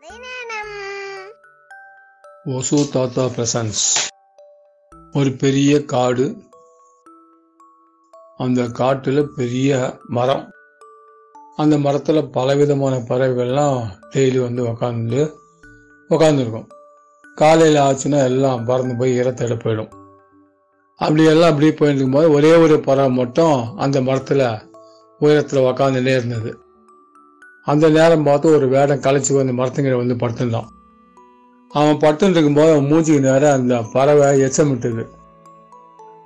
கதை தாத்தா பிரசன்ஸ். ஒரு பெரிய காடு. அந்த காட்டுல பெரிய மரம். அந்த மரத்துல பலவிதமான பறவைகள்லாம் டெய்லி வந்து உக்காந்து உக்காந்துருக்கும். காலையில் ஆச்சுன்னா எல்லாம் பறந்து போய் இற போயிடும். அப்படி எல்லாம் அப்படியே போயிட்டு இருக்கும்போது ஒரே ஒரு பறவை மட்டும் அந்த மரத்தில் உயரத்தில் உக்காந்துட்டே இருந்தது. அந்த நேரம் பார்த்து ஒரு வேடம் களைச்சி வந்து மரத்துங்கிட்ட வந்து படுத்துருந்தான். அவன் படுத்துட்டு இருக்கும்போது அவன் மூச்சுக்கு நேரம் அந்த பறவை எச்சமிட்டுது.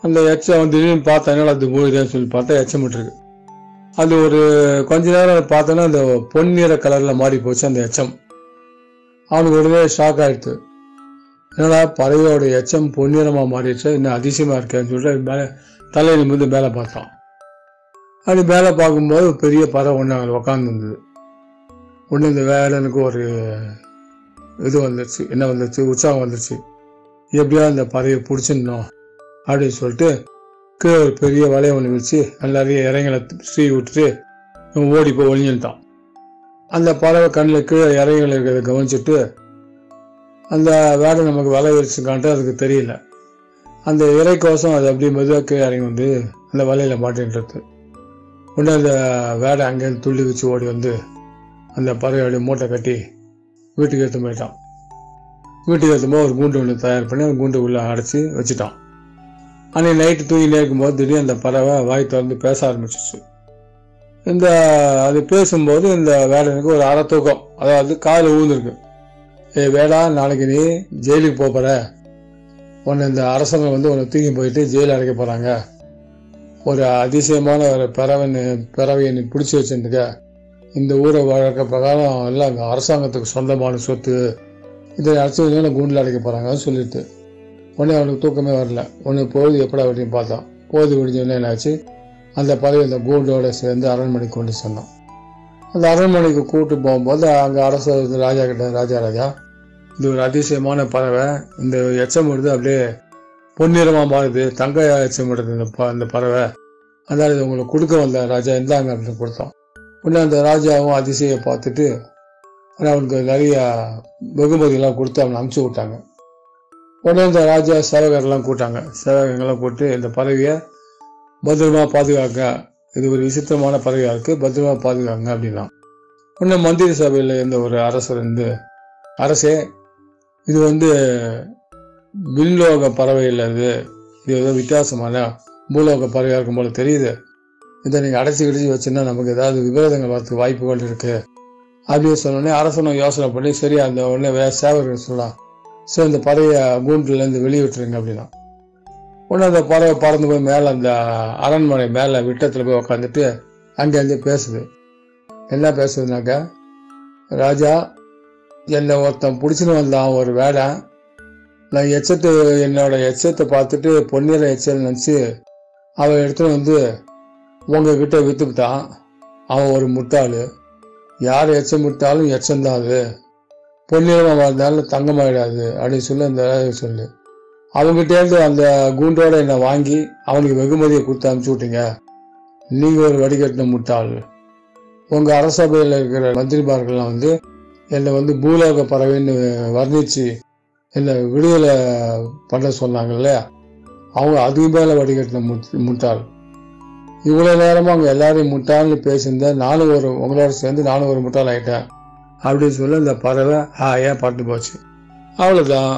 அந்த எச்சம் வந்து திடீர்னு பார்த்தா என்னடா அது மூழ்குதுன்னு சொல்லி பார்த்தா எச்சமிட்டுருக்கு. அது ஒரு கொஞ்ச நேரம் பார்த்தோன்னா அந்த பொன்னிற கலரில் மாறி போச்சு அந்த எச்சம். அவனுக்கு உடனே ஷாக் ஆயிடுச்சு என்னடா பறவையோட எச்சம் பொன்னிறமாக மாறிடுச்சு? இன்னும் அதிசயமாக இருக்கேன்னு சொல்லிட்டு மேலே தலையில் வந்து மேலே பார்த்தான். அப்படி மேலே பார்க்கும்போது பெரிய பறவை ஒன்று அங்கே உட்காந்துருந்தது ஒன்று இந்த வேலனுக்கு ஒரு இது வந்துருச்சு என்ன வந்துருச்சு உற்சாகம் வந்துருச்சு. எப்படியா அந்த பறவையை பிடிச்சிடணும் அப்படின்னு சொல்லிட்டு கீழே ஒரு பெரிய வலையை ஒன்று வச்சு எல்லாரையும் இறங்களை ஸ்ரீ விட்டுட்டு ஓடி போய் ஒளிஞ்சுட்டான். அந்த பறவை கண்ணில் கீழே இறங்களை இருக்கிறத கவனிச்சுட்டு அந்த வேடை நமக்கு வலை விரிச்சுக்கான்ட்டு அதுக்கு தெரியல. அந்த இறைக்கோசம் அது அப்படியே மெதுவாக கீழே இறங்கி வந்து அந்த வலையில் மாட்டின்றது உடனே அந்த வேடை அங்கேருந்து துள்ளி வச்சு ஓடி வந்து அந்த பறவையோடைய மூட்டை கட்டி வீட்டுக்கு எடுத்து போயிட்டான். வீட்டுக்கு எடுத்தும்போது ஒரு கூண்டு ஒன்று தயார் பண்ணி அந்த கூண்டு உள்ள அடைச்சி வச்சுட்டான். அன்னைக்கு நைட்டு தூங்கினே இருக்கும்போது திடீர்னு அந்த பறவை வாய் திறந்து பேச ஆரம்பிச்சிச்சு இந்த அது பேசும்போது இந்த வேடனுக்கு ஒரு அரை தூக்கம். அதாவது காதில் ஊந்துருக்கு. ஏ வேடா நாளைக்கு நீ ஜெயிலுக்கு போக உன்னை இந்த அரசாங்கம் வந்து உன்னை தூக்கி போயிட்டு ஜெயிலில் அடைக்க போகிறாங்க ஒரு அதிசயமான ஒரு பறவை பறவையை நீ பிடிச்சி வச்சிருந்துக்க இந்த ஊரை வழக்க பிரகாரம் எல்லாம் அங்கே அரசாங்கத்துக்கு சொந்தமான சொத்து இதை அடைச்சி கூண்டில் அடைக்க போகிறாங்கன்னு சொல்லிட்டு. உடனே அவனுக்கு தூக்கமே வரல. உடனே பொழுது எப்படா அப்படின்னு பார்த்தான். பொழுது விடிஞ்சோடனே என்னாச்சு அந்த பறவை அந்த கூண்டோட சேர்ந்து அரண்மனைக்கு கொண்டு சென்றான் அந்த அரண்மனைக்கு கூட்டு போகும்போது அங்கே அரசு ராஜா கிட்ட ராஜா ராஜா இது ஒரு அதிசயமான பறவை. இந்த எச்சம் விடுது அப்படியே பொன்னிறமாக மாறுது. தங்க எச்சம் விடுது இந்த ப- இந்த பறவை. அதாவது இது உங்களுக்கு கொடுக்க வந்த ராஜா இந்தாங்க அப்படின்னு கொடுத்தான். உடனே அந்த ராஜாவும் அதிசய பார்த்துட்டு அவனுக்கு நிறைய வெகுமதியெல்லாம் கொடுத்து அவனை அனுப்பிச்சு விட்டாங்க. உடனே இந்த ராஜா சேவகர்லாம் கூட்டாங்க சேவகங்கள்லாம் போட்டு இந்த பறவையை பத்திரமா பாதுகாக்க. இது ஒரு விசித்திரமான பறவையாக இருக்குது பத்திரமா பாதுகாங்க அப்படின்னா உடனே மந்திரி சபையில் இருந்த ஒரு அரசர் வந்து அரசே இது வந்து விண்லோக பறவை இல்லை இது இது ஏதோ வித்தியாசமான பூலோக பறவையாக இருக்கும் போல தெரியுது. இதை நீங்கள் அடைச்சி கிடச்சி வச்சுன்னா நமக்கு ஏதாவது விபரீதங்கள் வரதுக்கு வாய்ப்புகள் இருக்கு. அப்படின்னு சொன்னோடனே அரசனும் யோசனை பண்ணி சரி அந்த உடனே வேற சேவர்கள் சொல்லலாம். சரி இந்த பறவையை கூண்டுலேருந்து வெளியே விட்டுருங்க அப்படின்னா. உடனே அந்த பறவை பறந்து போய் மேலே அந்த அரண்மனை மேலே விட்டத்தில் போய் உக்காந்துட்டு அங்கேருந்து பேசுது. என்ன பேசுதுனாக்கா ராஜா என்னை ஒருத்தன் பிடிச்சின்னு வந்தான் ஒரு வேலை நான் எச்சத்தை என்னோட எச்சத்தை பார்த்துட்டு பொன்னிற எச்சல் நினச்சி அவன் எடுத்துகிட்டு வந்து உங்ககிட்ட விற்றுக்கிட்டான் அவன் ஒரு முட்டாள். யார் எச்சம் விட்டாலும் எச்சம்தான் அது. பொன்னிறமாக வாழ்ந்தாலும் தங்கமாயிடாது அப்படின்னு சொல்லி அந்த சொல்லு. அவங்ககிட்டேருந்து அந்த கூண்டோட என்னை வாங்கி அவனுக்கு வெகுமதியை கொடுத்து அனுப்பிச்சி விட்டீங்க. நீங்கள் ஒரு வடிகட்டின முட்டாள். உங்கள் அரசபையில் இருக்கிற மந்திரிமார்கள்லாம் வந்து என்னை வந்து பூலோக பறவைன்னு வர்ணிச்சு என்னை விடுதலை பண்ண சொன்னாங்கல்ல அவங்க அதுக்கு மேலே வடிகட்டின முட்- முட்டாள். இவ்வளோ நேரமாக அவங்க எல்லாரையும் முட்டாள்னு பேசியிருந்தேன் நானும் ஒரு உங்களோட சேர்ந்து நானும் ஒரு முட்டாள் ஆகிட்டேன் அப்படின்னு சொல்லி அந்த பறவை ஹாயாக பறந்து போச்சு. அவ்வளோதான்